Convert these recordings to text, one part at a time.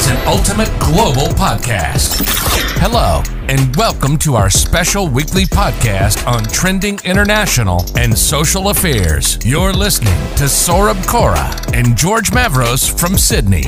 is an ultimate global podcast. Hello, and welcome to our special weekly podcast on trending international and social affairs. You're listening to Saurabh Kora and George Mavros from Sydney.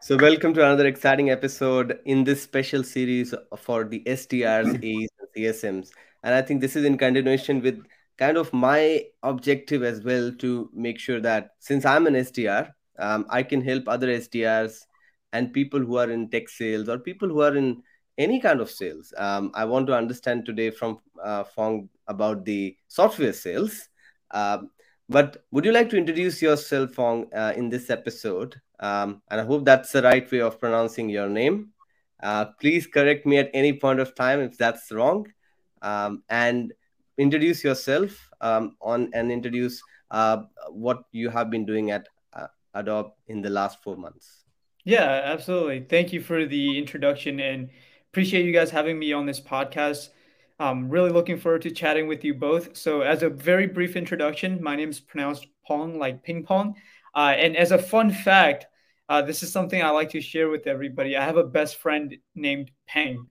So, welcome to another exciting episode in this special series for the SDRs, A's, and CSMs. And I think this is in continuation with kind of my objective as well to make sure that since I'm an SDR, um, I can help other SDRs and people who are in tech sales or people who are in any kind of sales. Um, I want to understand today from uh, Phong about the software sales. Um, but would you like to introduce yourself, Phong, uh, in this episode? Um, and I hope that's the right way of pronouncing your name. Uh, please correct me at any point of time if that's wrong. Um, and introduce yourself um, on and introduce uh, what you have been doing at Adobe in the last four months. Yeah, absolutely. Thank you for the introduction and appreciate you guys having me on this podcast. I'm really looking forward to chatting with you both. So, as a very brief introduction, my name is pronounced Pong, like ping pong. Uh, and as a fun fact, uh, this is something I like to share with everybody. I have a best friend named Peng.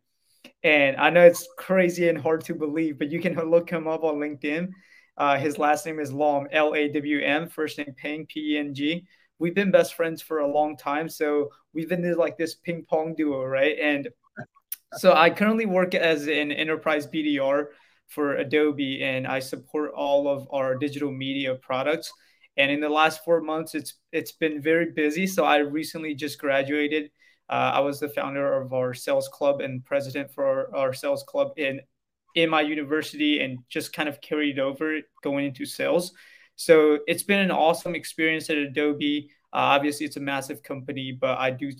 And I know it's crazy and hard to believe, but you can look him up on LinkedIn. Uh, his last name is Lawm, L A W M, first name Peng, P E N G. We've been best friends for a long time. So we've been like this ping pong duo, right? And so I currently work as an enterprise BDR for Adobe, and I support all of our digital media products. And in the last four months, it's it's been very busy. So I recently just graduated uh, I was the founder of our sales club and president for our, our, sales club in in my university, and just kind of carried over going into sales. So it's been an awesome experience at Adobe. Uh, obviously, it's a massive company, but I do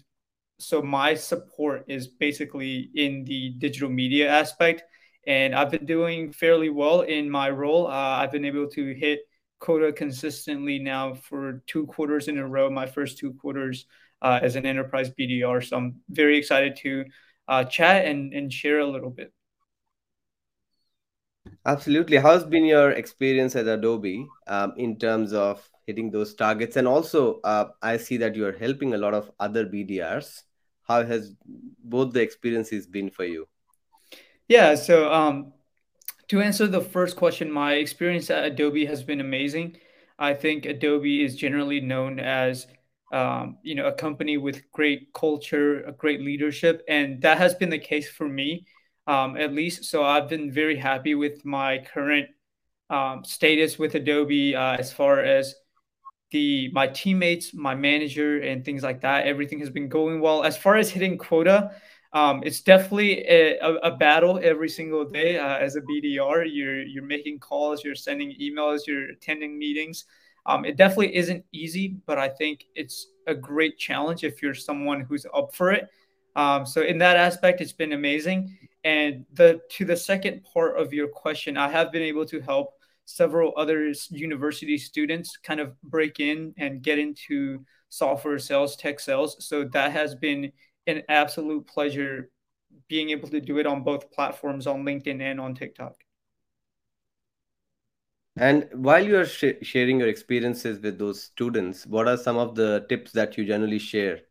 so my support is basically in the digital media aspect, and I've been doing fairly well in my role. Uh, I've been able to hit quota consistently now for two quarters in a row. My first two quarters uh, as an enterprise BDR. So I'm very excited to uh, chat and, and share a little bit. Absolutely. How's been your experience at Adobe um, in terms of hitting those targets? And also, uh, I see that you're helping a lot of other BDRs. How has both the experiences been for you? Yeah. So, um, to answer the first question, my experience at Adobe has been amazing. I think Adobe is generally known as um, you know, a company with great culture, a great leadership, and that has been the case for me, um, at least. So I've been very happy with my current um, status with Adobe uh, as far as the my teammates, my manager, and things like that. Everything has been going well. As far as hitting quota, um, it's definitely a, a, battle every single day uh, as a BDR. You're you're making calls, you're sending emails, you're attending meetings. Um, it definitely isn't easy, but I think it's a great challenge if you're someone who's up for it. Um, so in that aspect, it's been amazing. And the to the second part of your question, I have been able to help several other university students kind of break in and get into software sales, tech sales. So that has been an absolute pleasure being able to do it on both platforms on LinkedIn and on TikTok. And while you are sh- sharing your experiences with those students, what are some of the tips that you generally share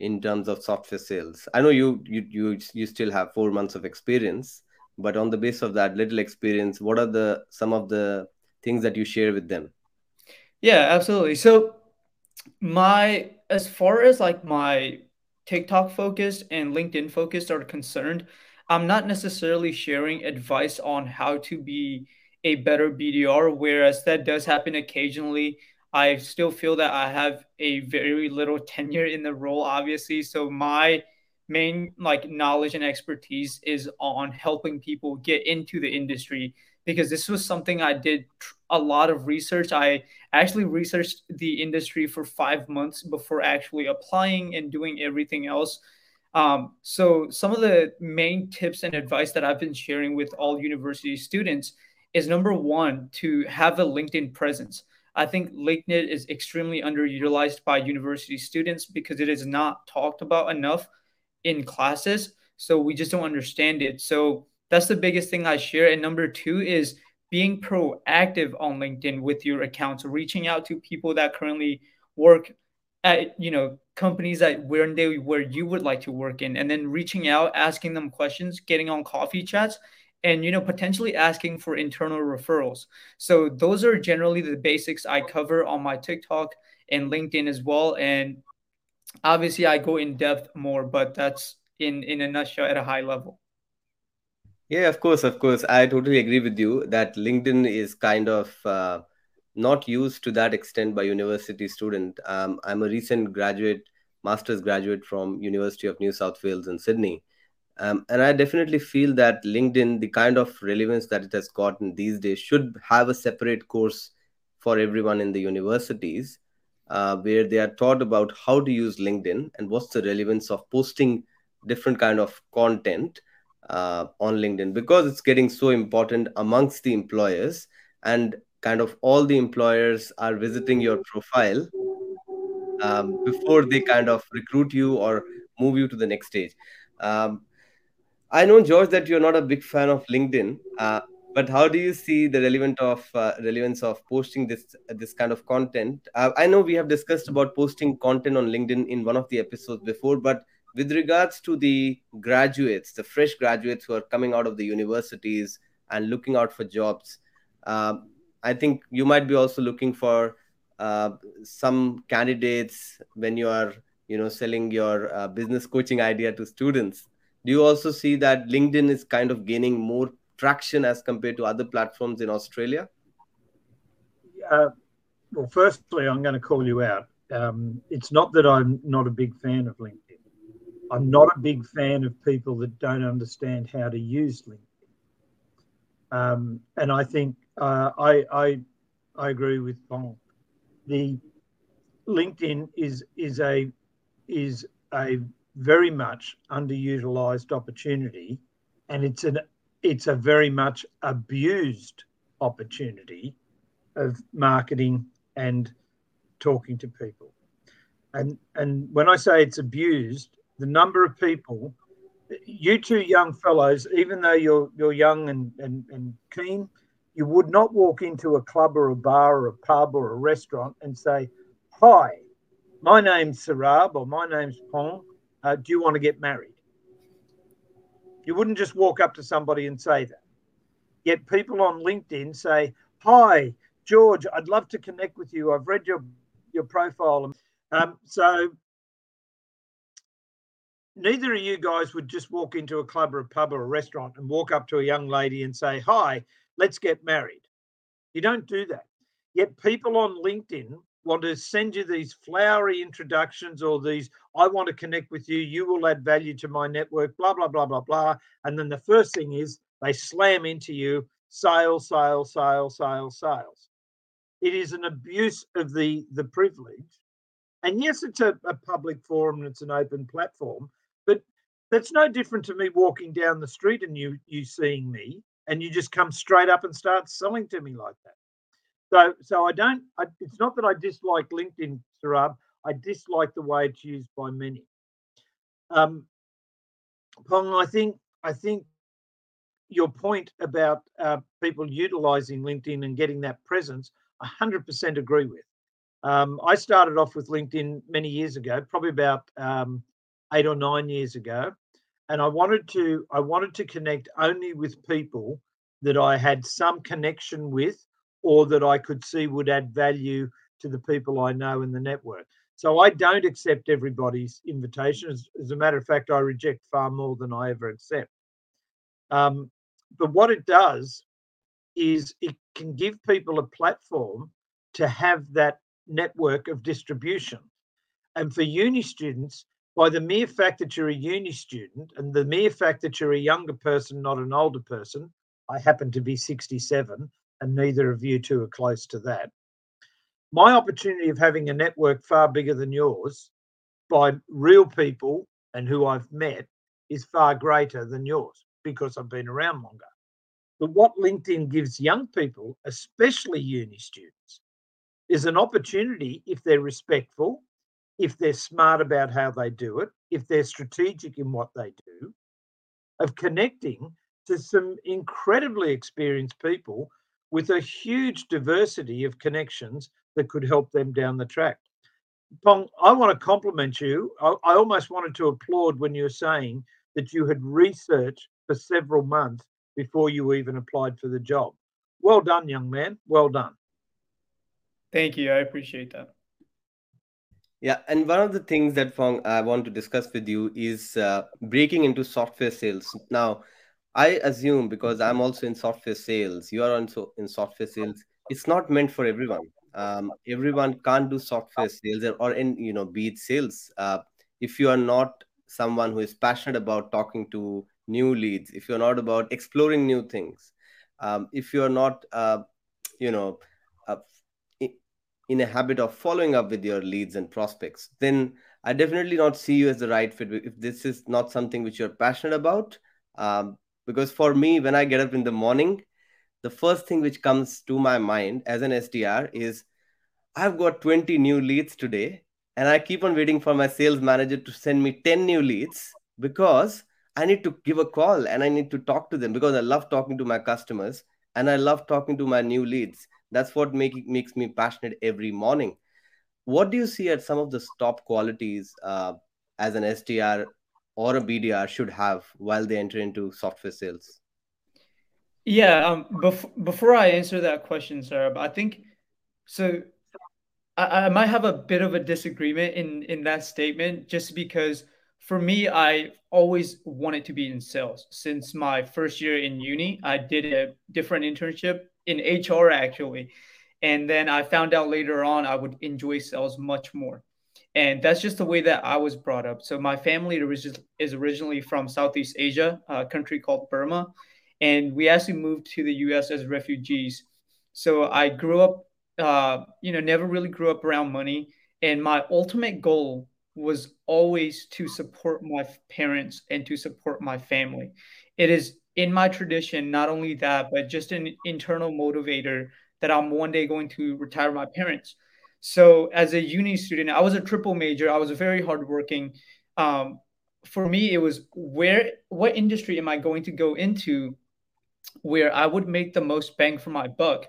in terms of software sales? I know you you you you still have four months of experience, but on the base of that little experience, what are the some of the things that you share with them? Yeah, absolutely. So my as far as like my TikTok focus and LinkedIn focus are concerned, I'm not necessarily sharing advice on how to be a better BDR, whereas that does happen occasionally. I still feel that I have a very little tenure in the role, obviously. So my main like knowledge and expertise is on helping people get into the industry because this was something I did a lot of research. I actually researched the industry for five months before actually applying and doing everything else. Um, so some of the main tips and advice that I've been sharing with all university students is number one to have a LinkedIn presence. I think LinkedIn is extremely underutilized by university students because it is not talked about enough in classes. So we just don't understand it. So that's the biggest thing I share. And number two is being proactive on LinkedIn with your accounts, reaching out to people that currently work at you know companies that where they where you would like to work in and then reaching out asking them questions getting on coffee chats and you know potentially asking for internal referrals. So those are generally the basics i cover on my tiktok and linkedin as well. And obviously i go in depth more but that's in in a nutshell at a high level. Yeah of course of course. I totally agree with you that linkedin is kind of uh, not used to that extent by university student. Um, i'm a recent graduate master's graduate from university of new south wales in sydney um, and I definitely feel that LinkedIn, the kind of relevance that it has gotten these days, should have a separate course for everyone in the universities uh, where they are taught about how to use LinkedIn and what's the relevance of posting different kind of content uh, on LinkedIn because it's getting so important amongst the employers and kind of all the employers are visiting your profile um, before they kind of recruit you or move you to the next stage. Um, I know, George, that you're not a big fan of LinkedIn, uh, but how do you see the relevant of uh, relevance of posting this this kind of content? Uh, I know we have discussed about posting content on LinkedIn in one of the episodes before, but with regards to the graduates, the fresh graduates who are coming out of the universities and looking out for jobs, um, I think you might be also looking for uh, some candidates when you are, you know, selling your uh, business coaching idea to students do you also see that linkedin is kind of gaining more traction as compared to other platforms in australia? Uh, well firstly i'm going to call you out. Um, it's not that i'm not a big fan of linkedin. I'm not a big fan of people that don't understand how to use linkedin. Um, and i think uh, I, I i agree with paul. The linkedin is is a is a very much underutilized opportunity, and it's an it's a very much abused opportunity of marketing and talking to people. And and when I say it's abused, the number of people, you two young fellows, even though you're you're young and, and, and keen, you would not walk into a club or a bar or a pub or a restaurant and say, Hi, my name's Sarab or my name's Pong uh, do you want to get married? You wouldn't just walk up to somebody and say that. Yet people on LinkedIn say, Hi, George, I'd love to connect with you. I've read your, your profile. Um, so neither of you guys would just walk into a club or a pub or a restaurant and walk up to a young lady and say, Hi, let's get married. You don't do that. Yet people on LinkedIn want to send you these flowery introductions or these, I want to connect with you, you will add value to my network, blah, blah, blah, blah, blah. And then the first thing is they slam into you sales, sales, sales, sales, sales. It is an abuse of the, the privilege. And yes, it's a, a public forum and it's an open platform, but that's no different to me walking down the street and you you seeing me and you just come straight up and start selling to me like that. So, so I don't. I, it's not that I dislike LinkedIn, Sarab. I dislike the way it's used by many. Um, Pong, I think I think your point about uh, people utilizing LinkedIn and getting that presence, I 100% agree with. Um, I started off with LinkedIn many years ago, probably about um, eight or nine years ago, and I wanted to I wanted to connect only with people that I had some connection with or that I could see would add value to the people I know in the network. So I don't accept everybody's invitation. As, as a matter of fact, I reject far more than I ever accept. Um, but what it does is it can give people a platform to have that network of distribution. And for uni students, by the mere fact that you're a uni student and the mere fact that you're a younger person, not an older person, I happen to be 67 and neither of you two are close to that. My opportunity of having a network far bigger than yours by real people and who I've met is far greater than yours because I've been around longer. But what LinkedIn gives young people, especially uni students, is an opportunity if they're respectful, if they're smart about how they do it, if they're strategic in what they do, of connecting to some incredibly experienced people with a huge diversity of connections that could help them down the track. Pong, I want to compliment you. I, I almost wanted to applaud when you were saying that you had researched for several months before you even applied for the job. Well done, young man. Well done. Thank you. I appreciate that. Yeah, and one of the things that Fong I want to discuss with you is uh, breaking into software sales. Now, I assume because I'm also in software sales, you are also in software sales. It's not meant for everyone. Um, everyone can't do software sales or, or in you know be it sales. Uh, if you are not someone who is passionate about talking to new leads, if you're not about exploring new things, um, if you're not uh, you know uh, in a habit of following up with your leads and prospects, then I definitely not see you as the right fit. If this is not something which you're passionate about, um, because for me, when I get up in the morning, the first thing which comes to my mind as an SDR is I've got 20 new leads today, and I keep on waiting for my sales manager to send me 10 new leads because I need to give a call and I need to talk to them because I love talking to my customers and I love talking to my new leads. That's what make, makes me passionate every morning. What do you see as some of the top qualities uh, as an SDR or a BDR should have while they enter into software sales? Yeah, um, bef- before I answer that question, Sarah, I think so. I, I might have a bit of a disagreement in in that statement, just because for me, I always wanted to be in sales. Since my first year in uni, I did a different internship in HR actually. And then I found out later on I would enjoy sales much more. And that's just the way that I was brought up. So my family is originally from Southeast Asia, a country called Burma. And we actually moved to the US as refugees. So I grew up, uh, you know, never really grew up around money. And my ultimate goal was always to support my parents and to support my family. It is in my tradition, not only that, but just an internal motivator that I'm one day going to retire my parents. So as a uni student, I was a triple major. I was very hardworking. Um, for me, it was where what industry am I going to go into where I would make the most bang for my buck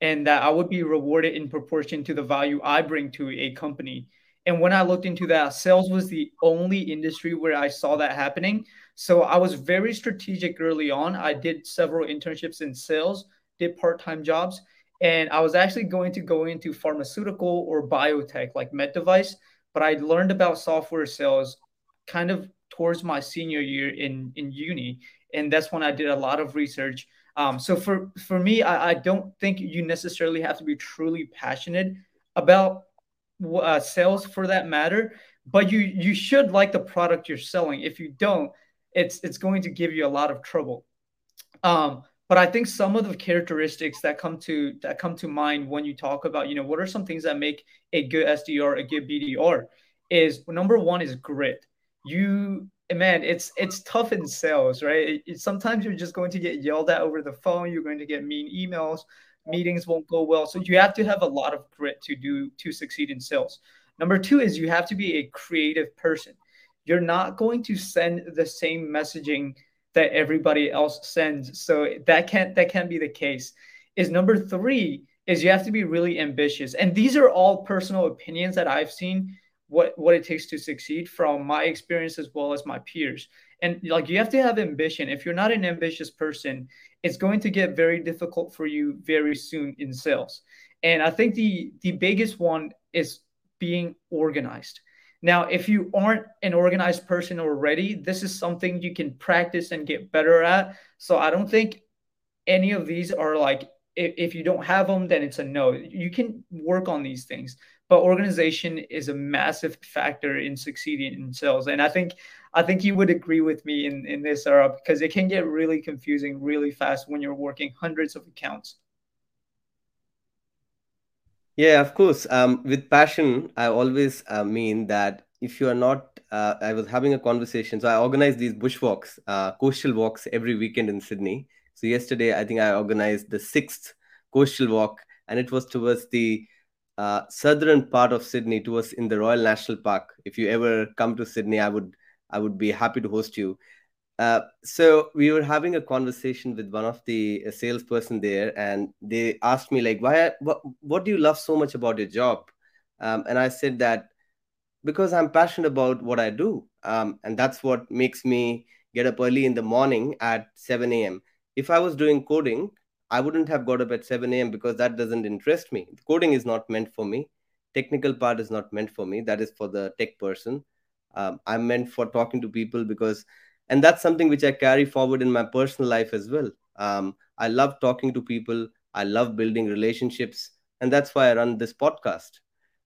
and that I would be rewarded in proportion to the value I bring to a company. And when I looked into that, sales was the only industry where I saw that happening. So I was very strategic early on. I did several internships in sales, did part time jobs, and I was actually going to go into pharmaceutical or biotech like med device. But I learned about software sales kind of towards my senior year in, in uni. And that's when I did a lot of research. Um, so for, for me, I, I don't think you necessarily have to be truly passionate about uh, sales for that matter but you you should like the product you're selling if you don't it's it's going to give you a lot of trouble. Um, but I think some of the characteristics that come to that come to mind when you talk about, you know, what are some things that make a good SDR, a good BDR, is number one is grit. You man, it's it's tough in sales, right? It, it, sometimes you're just going to get yelled at over the phone. You're going to get mean emails. Meetings won't go well. So you have to have a lot of grit to do to succeed in sales. Number two is you have to be a creative person you're not going to send the same messaging that everybody else sends. So that can't that can't be the case. Is number three is you have to be really ambitious. And these are all personal opinions that I've seen what what it takes to succeed from my experience as well as my peers. And like you have to have ambition. If you're not an ambitious person, it's going to get very difficult for you very soon in sales. And I think the the biggest one is being organized. Now, if you aren't an organized person already, this is something you can practice and get better at. So I don't think any of these are like, if, if you don't have them, then it's a no. You can work on these things, but organization is a massive factor in succeeding in sales. And I think, I think you would agree with me in, in this era because it can get really confusing really fast when you're working hundreds of accounts. Yeah, of course. Um, with passion, I always uh, mean that if you are not, uh, I was having a conversation. So I organize these bushwalks, uh, coastal walks every weekend in Sydney. So yesterday, I think I organized the sixth coastal walk, and it was towards the uh, southern part of Sydney, towards in the Royal National Park. If you ever come to Sydney, I would I would be happy to host you. Uh, so we were having a conversation with one of the uh, salesperson there, and they asked me like, "Why? What, what do you love so much about your job?" Um, and I said that because I'm passionate about what I do. Um, and that's what makes me get up early in the morning at 7 a.m. If I was doing coding, I wouldn't have got up at 7 a.m. because that doesn't interest me. Coding is not meant for me. Technical part is not meant for me. That is for the tech person. Um, I'm meant for talking to people because, and that's something which I carry forward in my personal life as well. Um, I love talking to people. I love building relationships. And that's why I run this podcast.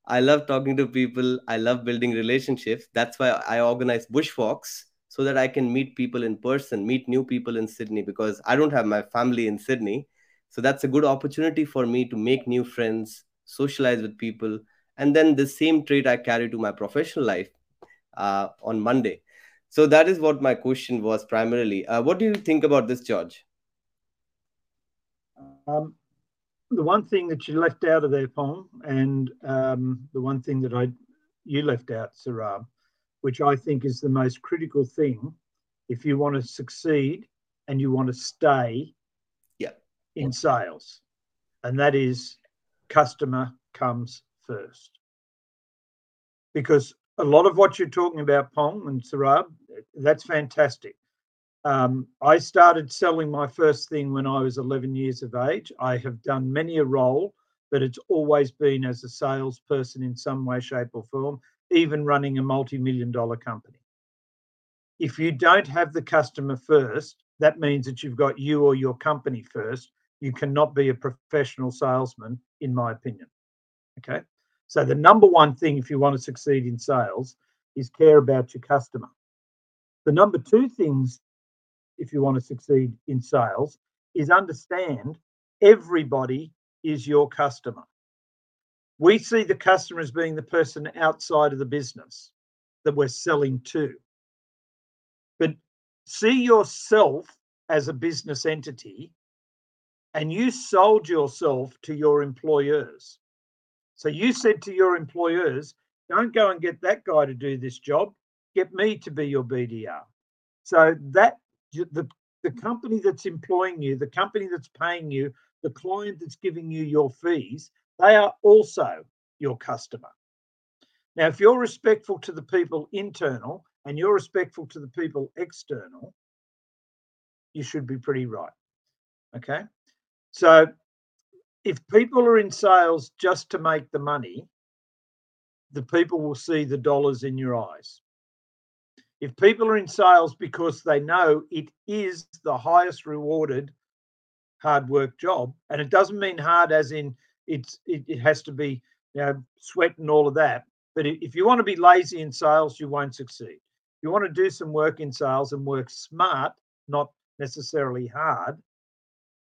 I love talking to people. I love building relationships. That's why I organize bushwalks so that I can meet people in person, meet new people in Sydney because I don't have my family in Sydney. So that's a good opportunity for me to make new friends, socialize with people. And then the same trait I carry to my professional life uh, on Monday. So that is what my question was primarily. Uh, what do you think about this, George? Um, the one thing that you left out of there, Pong, and um, the one thing that I you left out, Saurabh, which I think is the most critical thing if you want to succeed and you want to stay yeah. in sales, and that is customer comes first. Because a lot of what you're talking about, Pong and Saurabh, that's fantastic. Um, I started selling my first thing when I was 11 years of age. I have done many a role, but it's always been as a salesperson in some way, shape, or form, even running a multi million dollar company. If you don't have the customer first, that means that you've got you or your company first. You cannot be a professional salesman, in my opinion. Okay. So, the number one thing if you want to succeed in sales is care about your customer. The number two things if you want to succeed in sales is understand everybody is your customer. We see the customer as being the person outside of the business that we're selling to. But see yourself as a business entity and you sold yourself to your employers. So you said to your employers, don't go and get that guy to do this job, get me to be your BDR. So that the, the company that's employing you, the company that's paying you, the client that's giving you your fees, they are also your customer. Now, if you're respectful to the people internal and you're respectful to the people external, you should be pretty right. Okay. So if people are in sales just to make the money, the people will see the dollars in your eyes. If people are in sales because they know it is the highest rewarded hard work job, and it doesn't mean hard as in it's it, it has to be you know sweat and all of that. But if you want to be lazy in sales, you won't succeed. You want to do some work in sales and work smart, not necessarily hard.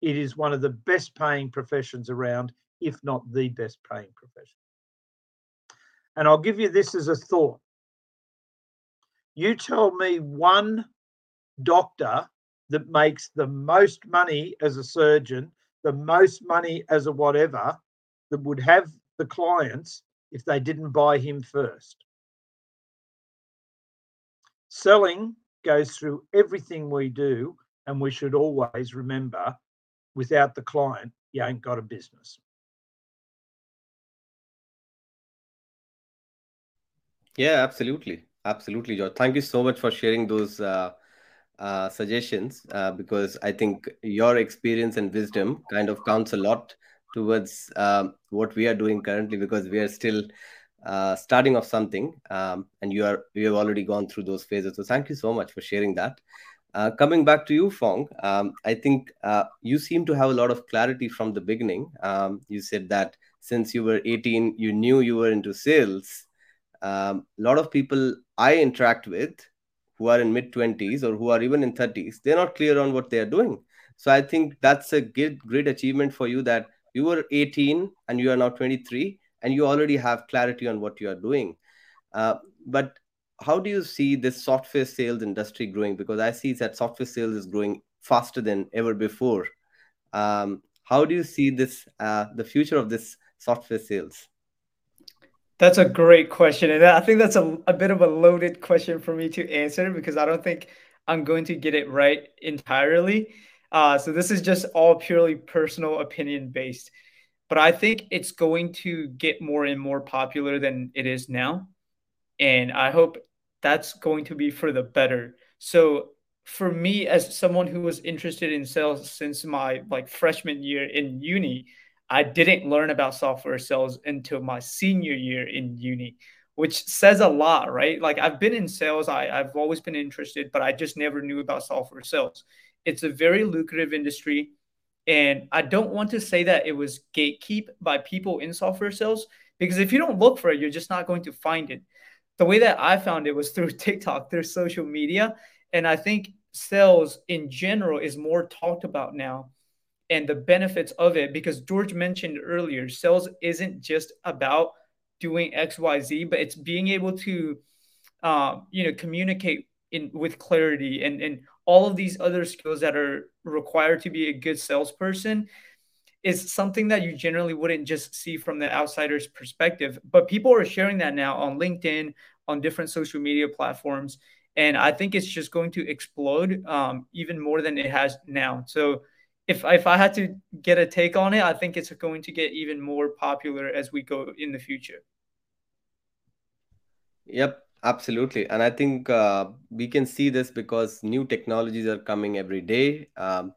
It is one of the best paying professions around, if not the best paying profession. And I'll give you this as a thought. You tell me one doctor that makes the most money as a surgeon, the most money as a whatever, that would have the clients if they didn't buy him first. Selling goes through everything we do, and we should always remember without the client, you ain't got a business. Yeah, absolutely. Absolutely, George. Thank you so much for sharing those uh, uh, suggestions uh, because I think your experience and wisdom kind of counts a lot towards um, what we are doing currently because we are still uh, starting off something um, and you are you have already gone through those phases. So thank you so much for sharing that. Uh, coming back to you, Fong, um, I think uh, you seem to have a lot of clarity from the beginning. Um, you said that since you were 18, you knew you were into sales um, a lot of people I interact with who are in mid 20s or who are even in 30s, they're not clear on what they are doing. So I think that's a great, great achievement for you that you were 18 and you are now 23 and you already have clarity on what you are doing. Uh, but how do you see this software sales industry growing? Because I see that software sales is growing faster than ever before. Um, how do you see this, uh, the future of this software sales? That's a great question. And I think that's a, a bit of a loaded question for me to answer because I don't think I'm going to get it right entirely. Uh, so this is just all purely personal opinion based. But I think it's going to get more and more popular than it is now. and I hope that's going to be for the better. So for me as someone who was interested in sales since my like freshman year in uni, I didn't learn about software sales until my senior year in uni, which says a lot, right? Like I've been in sales, I, I've always been interested, but I just never knew about software sales. It's a very lucrative industry. And I don't want to say that it was gatekeep by people in software sales because if you don't look for it, you're just not going to find it. The way that I found it was through TikTok, through social media. And I think sales in general is more talked about now and the benefits of it because George mentioned earlier, sales isn't just about doing XYZ, but it's being able to, um, you know, communicate in with clarity and, and all of these other skills that are required to be a good salesperson is something that you generally wouldn't just see from the outsider's perspective. But people are sharing that now on LinkedIn, on different social media platforms. And I think it's just going to explode um, even more than it has now. So if if I had to get a take on it, I think it's going to get even more popular as we go in the future. Yep, absolutely, and I think uh, we can see this because new technologies are coming every day. Um,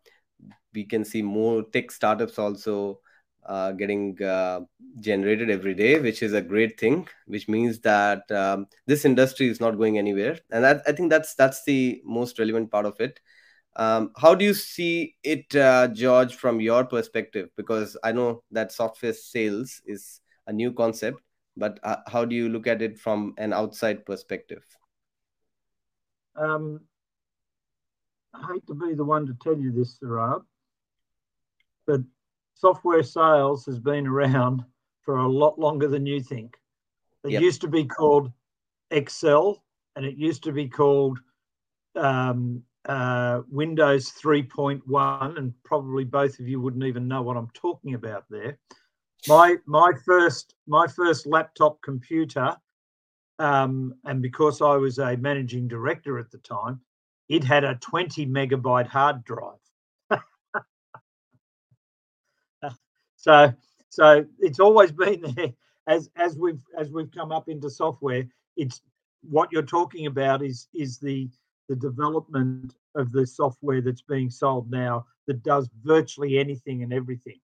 we can see more tech startups also uh, getting uh, generated every day, which is a great thing. Which means that um, this industry is not going anywhere, and that, I think that's that's the most relevant part of it. Um, how do you see it, uh, George, from your perspective? Because I know that software sales is a new concept, but uh, how do you look at it from an outside perspective? Um, I hate to be the one to tell you this, Saurabh, but software sales has been around for a lot longer than you think. It yep. used to be called Excel, and it used to be called um, uh, Windows 3.1, and probably both of you wouldn't even know what I'm talking about there. My my first my first laptop computer, um, and because I was a managing director at the time, it had a 20 megabyte hard drive. so so it's always been there as as we've as we've come up into software. It's what you're talking about is is the the development of the software that's being sold now that does virtually anything and everything.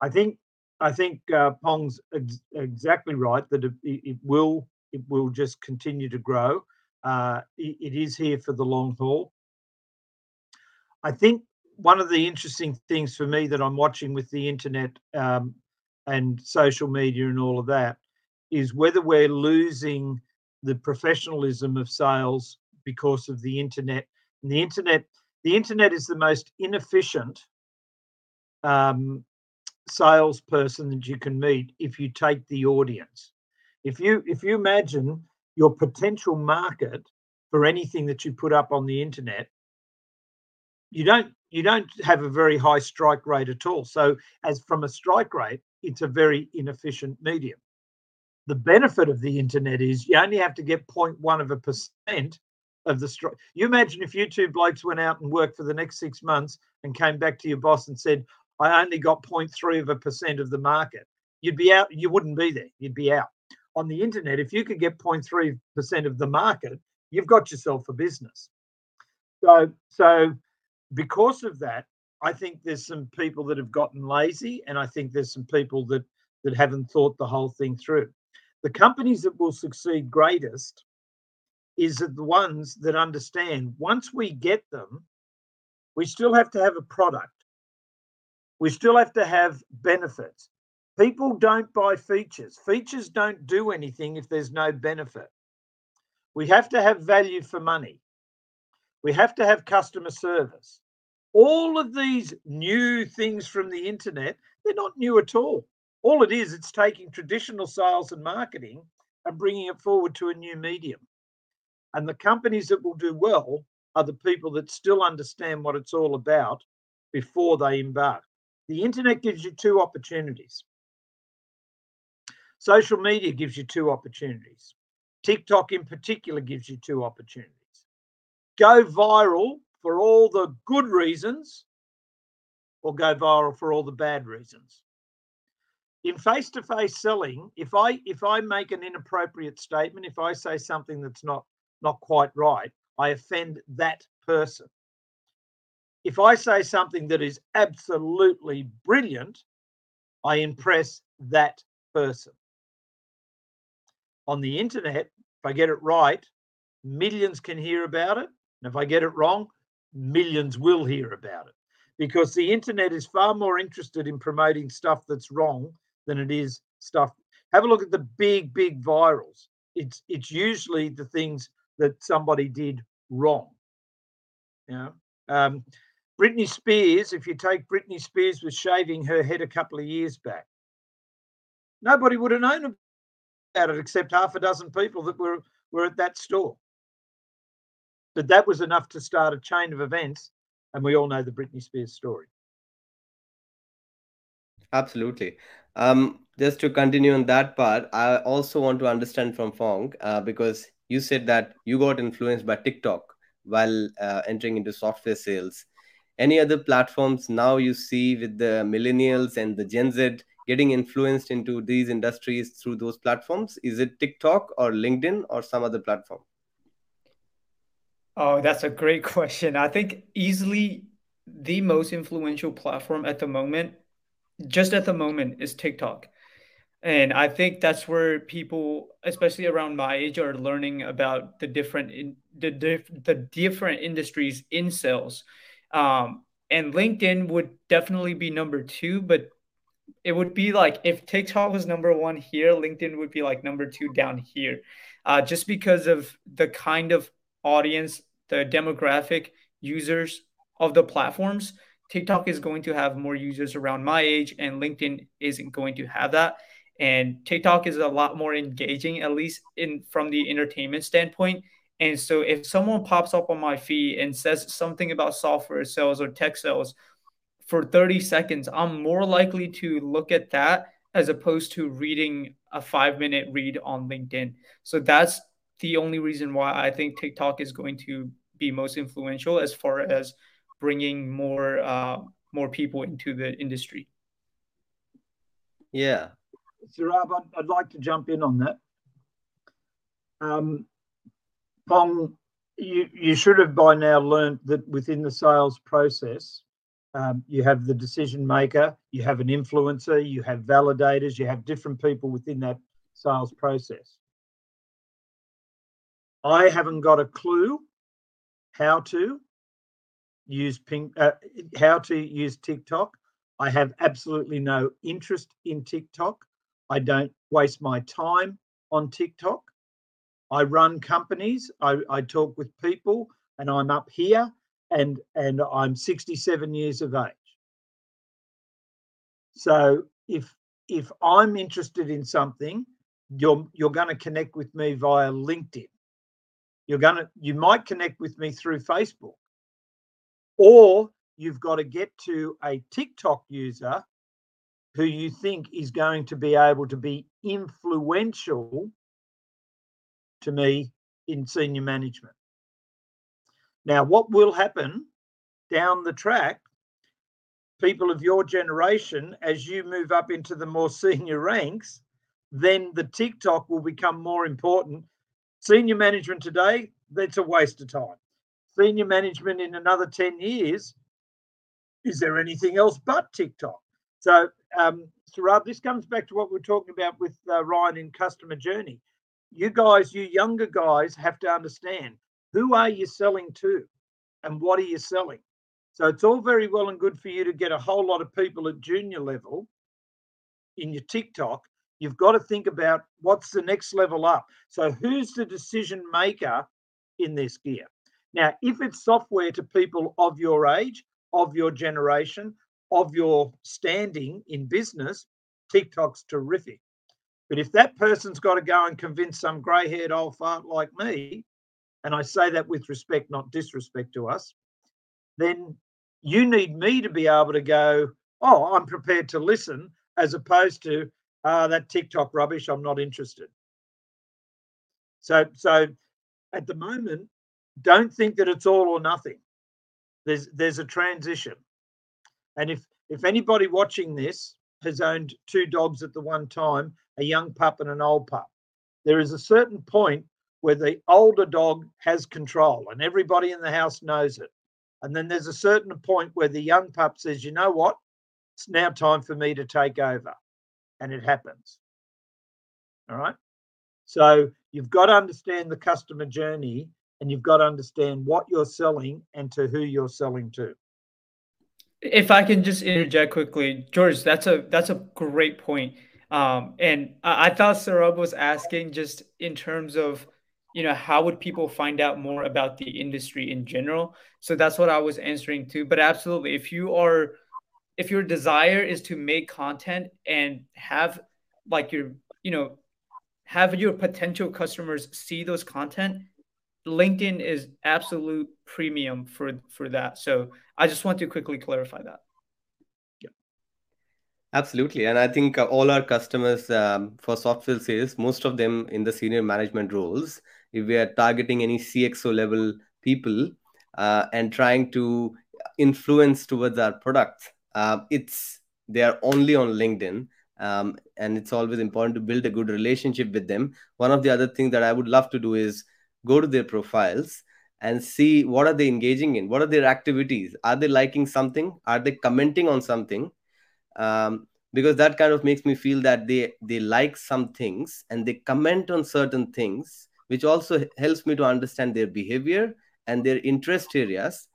I think I think uh, Pong's ex- exactly right that it, it, will it will just continue to grow. Uh, it, it is here for the long haul. I think one of the interesting things for me that I'm watching with the internet um, and social media and all of that is whether we're losing the professionalism of sales because of the internet. And the internet, the internet is the most inefficient um, salesperson that you can meet if you take the audience. If you if you imagine your potential market for anything that you put up on the internet, you don't you don't have a very high strike rate at all. So as from a strike rate, it's a very inefficient medium. The benefit of the internet is you only have to get 0.1 of a percent of the strike. You imagine if you two blokes went out and worked for the next six months and came back to your boss and said, I only got 0.3 of a percent of the market. You'd be out, you wouldn't be there, you'd be out. On the internet, if you could get 0.3% of the market, you've got yourself a business. So, so because of that, I think there's some people that have gotten lazy, and I think there's some people that that haven't thought the whole thing through. The companies that will succeed greatest is the ones that understand once we get them, we still have to have a product. We still have to have benefits. People don't buy features. Features don't do anything if there's no benefit. We have to have value for money. We have to have customer service. All of these new things from the internet, they're not new at all. All it is, it's taking traditional sales and marketing and bringing it forward to a new medium. And the companies that will do well are the people that still understand what it's all about before they embark. The internet gives you two opportunities. Social media gives you two opportunities. TikTok, in particular, gives you two opportunities. Go viral for all the good reasons, or go viral for all the bad reasons. in face-to-face selling, if I if I make an inappropriate statement, if I say something that's not not quite right, I offend that person. If I say something that is absolutely brilliant, I impress that person. On the internet, if I get it right, millions can hear about it. And if I get it wrong, millions will hear about it because the internet is far more interested in promoting stuff that's wrong than it is stuff. Have a look at the big, big virals. It's it's usually the things that somebody did wrong. Know, um, Britney Spears. If you take Britney Spears was shaving her head a couple of years back, nobody would have known about it except half a dozen people that were were at that store. But that was enough to start a chain of events, and we all know the Britney Spears story. Absolutely. Um, just to continue on that part, I also want to understand from Fong uh, because you said that you got influenced by TikTok while uh, entering into software sales. Any other platforms now you see with the millennials and the Gen Z getting influenced into these industries through those platforms? Is it TikTok or LinkedIn or some other platform? Oh, that's a great question. I think easily the most influential platform at the moment, just at the moment, is TikTok. And I think that's where people, especially around my age, are learning about the different in, the, the different industries in sales. Um, and LinkedIn would definitely be number two, but it would be like if TikTok was number one here, LinkedIn would be like number two down here, uh, just because of the kind of audience, the demographic users of the platforms. TikTok is going to have more users around my age, and LinkedIn isn't going to have that and TikTok is a lot more engaging, at least in from the entertainment standpoint. And so if someone pops up on my feed and says something about software sales or tech sales for 30 seconds, I'm more likely to look at that as opposed to reading a five minute read on LinkedIn. So that's the only reason why I think TikTok is going to be most influential as far as bringing more uh, more people into the industry. Yeah, Saurabh, I'd, I'd, like to jump in on that. Um, Phong, you, you should have by now learned that within the sales process, um, you have the decision maker, you have an influencer, you have validators, you have different people within that sales process. I haven't got a clue how to use ping, uh, how to use TikTok. I have absolutely no interest in TikTok. I don't waste my time on TikTok. I run companies. I, I talk with people, and I'm up here, and and I'm 67 years of age. So if if I'm interested in something, you're you're going to connect with me via LinkedIn. You're going to you might connect with me through Facebook, or you've got to get to a TikTok user who you think is going to be able to be influential to me in senior management. Now, what will happen down the track, people of your generation, as you move up into the more senior ranks, then the TikTok will become more important. Senior management today, that's a waste of time. Senior management in another 10 years, is there anything else but TikTok? So, um, Saurabh, this comes back to what we are talking about with uh, Ryan in customer journey. You guys, you younger guys, have to understand who are you selling to, and what are you selling. So it's all very well and good for you to get a whole lot of people at junior level in your TikTok. You've got to think about what's the next level up. So who's the decision maker in this gear? Now, if it's software to people of your age, of your generation, of your standing in business, TikTok's terrific. But if that person's got to go and convince some grey haired old fart like me, and I say that with respect, not disrespect to us, then you need me to be able to go, oh, I'm prepared to listen, as opposed to uh, that TikTok rubbish, I'm not interested. So, so at the moment, don't think that it's all or nothing. There's there's a transition. And if if anybody watching this has owned two dogs at the one time, a young pup and an old pup. There is a certain point where the older dog has control and everybody in the house knows it. And then there's a certain point where the young pup says, you know what? It's now time for me to take over. And it happens. All right. So you've got to understand the customer journey and you've got to understand what you're selling and to who you're selling to. If I can just interject quickly, George, that's a that's a great point. Um, and I, I thought Saurabh was asking just in terms of you know how would people find out more about the industry in general so that's what i was answering too but absolutely if you are if your desire is to make content and have like your you know have your potential customers see those content linkedin is absolute premium for for that so i just want to quickly clarify that Yeah, Absolutely. And I think uh, all our customers um, for software sales, most of them in the senior management roles, if we are targeting any CXO level people uh, and trying to influence towards our products, uh, it's they are only on LinkedIn. Um, and it's always important to build a good relationship with them. One of the other things that I would love to do is go to their profiles and see what are they engaging in what are their activities are they liking something are they commenting on something um, because that kind of makes me feel that they they like some things and they comment on certain things which also helps me to understand their behavior and their interest areas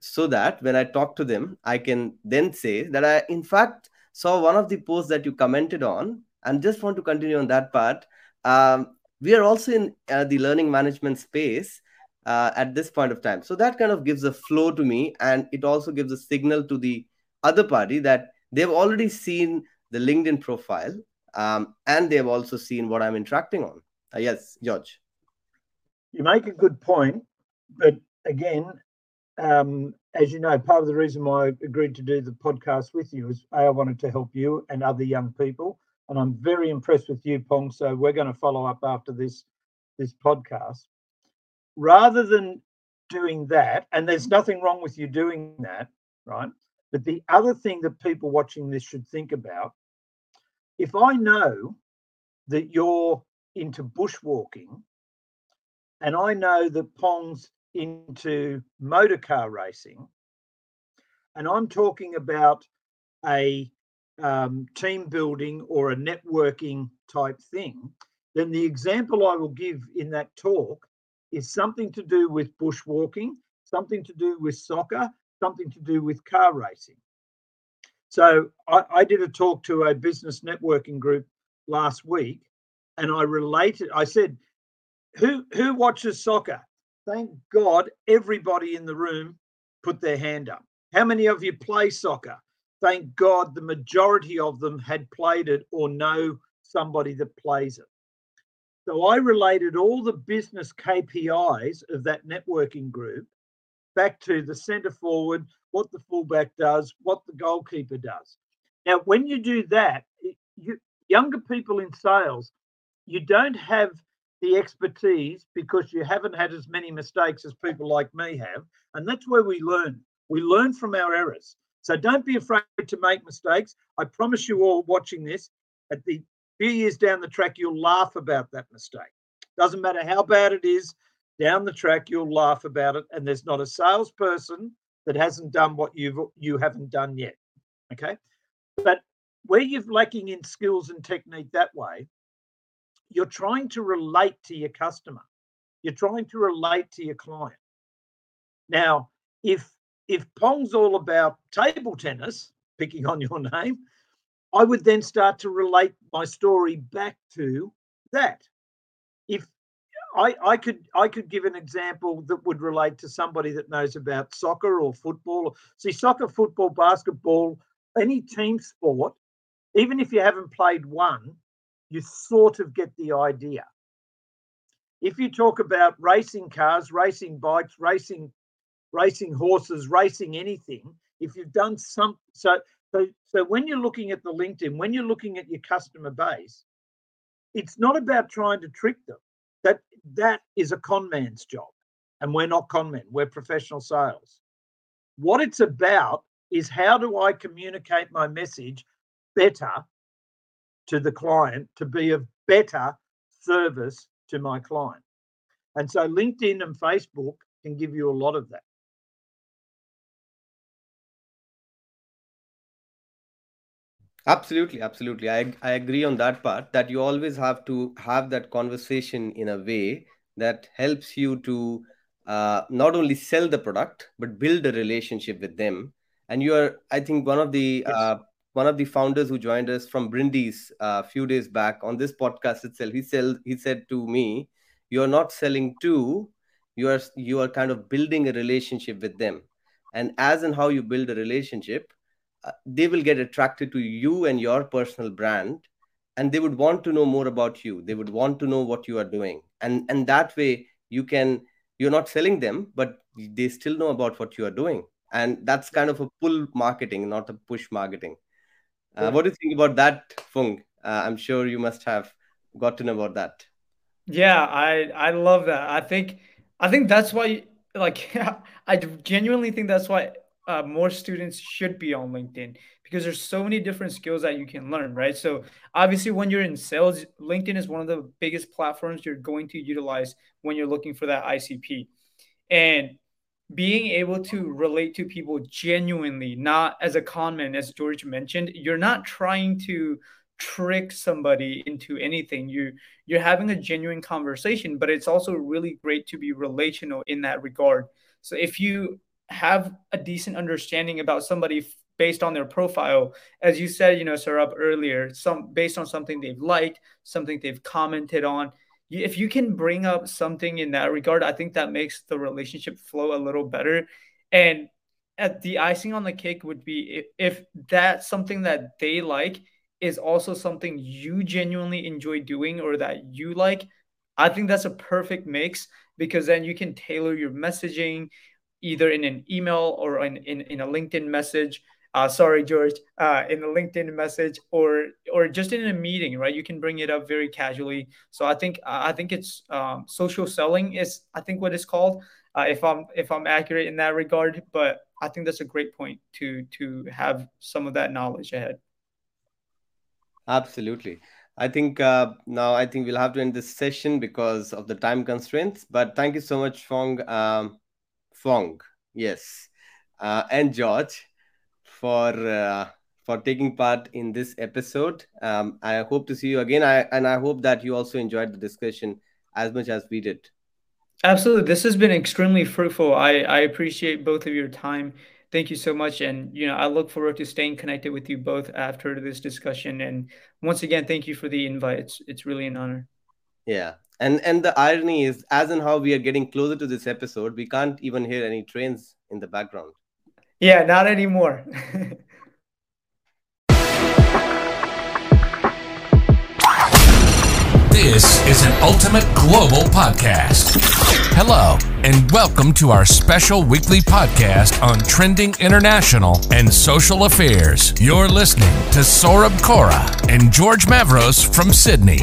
so that when I talk to them, I can then say that I, in fact, saw one of the posts that you commented on and just want to continue on that part. Um, we are also in uh, the learning management space uh, at this point of time. So that kind of gives a flow to me and it also gives a signal to the other party that they've already seen the LinkedIn profile um, and they've also seen what I'm interacting on. Uh, yes, George you make a good point, but again, um, as you know, part of the reason why I agreed to do the podcast with you is I wanted to help you and other young people, and I'm very impressed with you, Pong. So we're going to follow up after this this podcast. Rather than doing that, and there's mm-hmm. nothing wrong with you doing that, right? But the other thing that people watching this should think about, if I know that you're into bushwalking and I know that Pong's into motor car racing, and I'm talking about a um, team building or a networking type thing, then the example I will give in that talk is something to do with bushwalking, something to do with soccer, something to do with car racing. So I, I did a talk to a business networking group last week, and I related, I said, who who watches soccer? Thank God everybody in the room put their hand up. How many of you play soccer? Thank God the majority of them had played it or know somebody that plays it. So I related all the business KPIs of that networking group back to the centre forward, what the fullback does, what the goalkeeper does. Now, when you do that, you, younger people in sales, you don't have the expertise because you haven't had as many mistakes as people like me have. And that's where we learn. We learn from our errors. So don't be afraid to make mistakes. I promise you all watching this, at the few years down the track, you'll laugh about that mistake. Doesn't matter how bad it is, down the track, you'll laugh about it. And there's not a salesperson that hasn't done what you've you haven't done yet. Okay. But where you're lacking in skills and technique that way, you're trying to relate to your customer. You're trying to relate to your client. Now, if if Pong's all about table tennis, picking on your name, I would then start to relate my story back to that. If I, I could I could give an example that would relate to somebody that knows about soccer or football. See, soccer, football, basketball, any team sport, even if you haven't played one, you sort of get the idea. If you talk about racing cars, racing bikes, racing racing horses, racing anything, if you've done some so so so when you're looking at the LinkedIn, when you're looking at your customer base, it's not about trying to trick them. That that is a con man's job. And we're not con men, we're professional sales. What it's about is how do I communicate my message better to the client to be of better service to my client. And so LinkedIn and Facebook can give you a lot of that. Absolutely, absolutely. I, I agree on that part that you always have to have that conversation in a way that helps you to uh, not only sell the product but build a relationship with them. And you are, I think, one of the yes. uh, one of the founders who joined us from Brindis a uh, few days back on this podcast itself. He said he said to me, "You are not selling to, you are you are kind of building a relationship with them, and as and how you build a relationship." Uh, they will get attracted to you and your personal brand and they would want to know more about you. They would want to know what you are doing. And and that way you can you're not selling them but they still know about what you are doing. And that's kind of a pull marketing not a push marketing. Uh, what do you think about that fung? Uh, i'm sure you must have gotten about that. Yeah i i love that. I think i think that's why like i genuinely think that's why uh, more students should be on LinkedIn because there's so many different skills that you can learn, right? So obviously, when you're in sales, LinkedIn is one of the biggest platforms you're going to utilize when you're looking for that ICP, and being able to relate to people genuinely, not as a conman, as George mentioned, you're not trying to trick somebody into anything. You you're having a genuine conversation, but it's also really great to be relational in that regard. So if you have a decent understanding about somebody based on their profile. As you said you know Saurabh earlier some based on something they've liked something they've commented on if you can bring up something in that regard i think that makes the relationship flow a little better. And at the icing on the cake would be if, if that's something that they like is also something you genuinely enjoy doing or that you like i think that's a perfect mix because then you can tailor your messaging either in an email or in, in, in a LinkedIn message. Uh, sorry, George, uh, in a LinkedIn message or or just in a meeting, right? You can bring it up very casually. So I think I think it's um, social selling is I think what it's called. Uh, if I'm if I'm accurate in that regard, but I think that's a great point to to have some of that knowledge ahead. Absolutely. I think uh, now I think we'll have to end this session because of the time constraints. But thank you so much, Fong. Um, Fong, yes, uh, and George for uh, for taking part in this episode. Um, I hope to see you again. I and I hope that you also enjoyed the discussion as much as we did. Absolutely, this has been extremely fruitful. I I appreciate both of your time. Thank you so much, and you know I look forward to staying connected with you both after this discussion. And once again, thank you for the invite. It's it's really an honor. Yeah, and and the irony is as and how we are getting closer to this episode we can't even hear any trains in the background yeah not anymore This is an ultimate global podcast. Hello, and welcome to our special weekly podcast on trending international and social affairs. You're listening to Saurabh Kora and George Mavros from Sydney.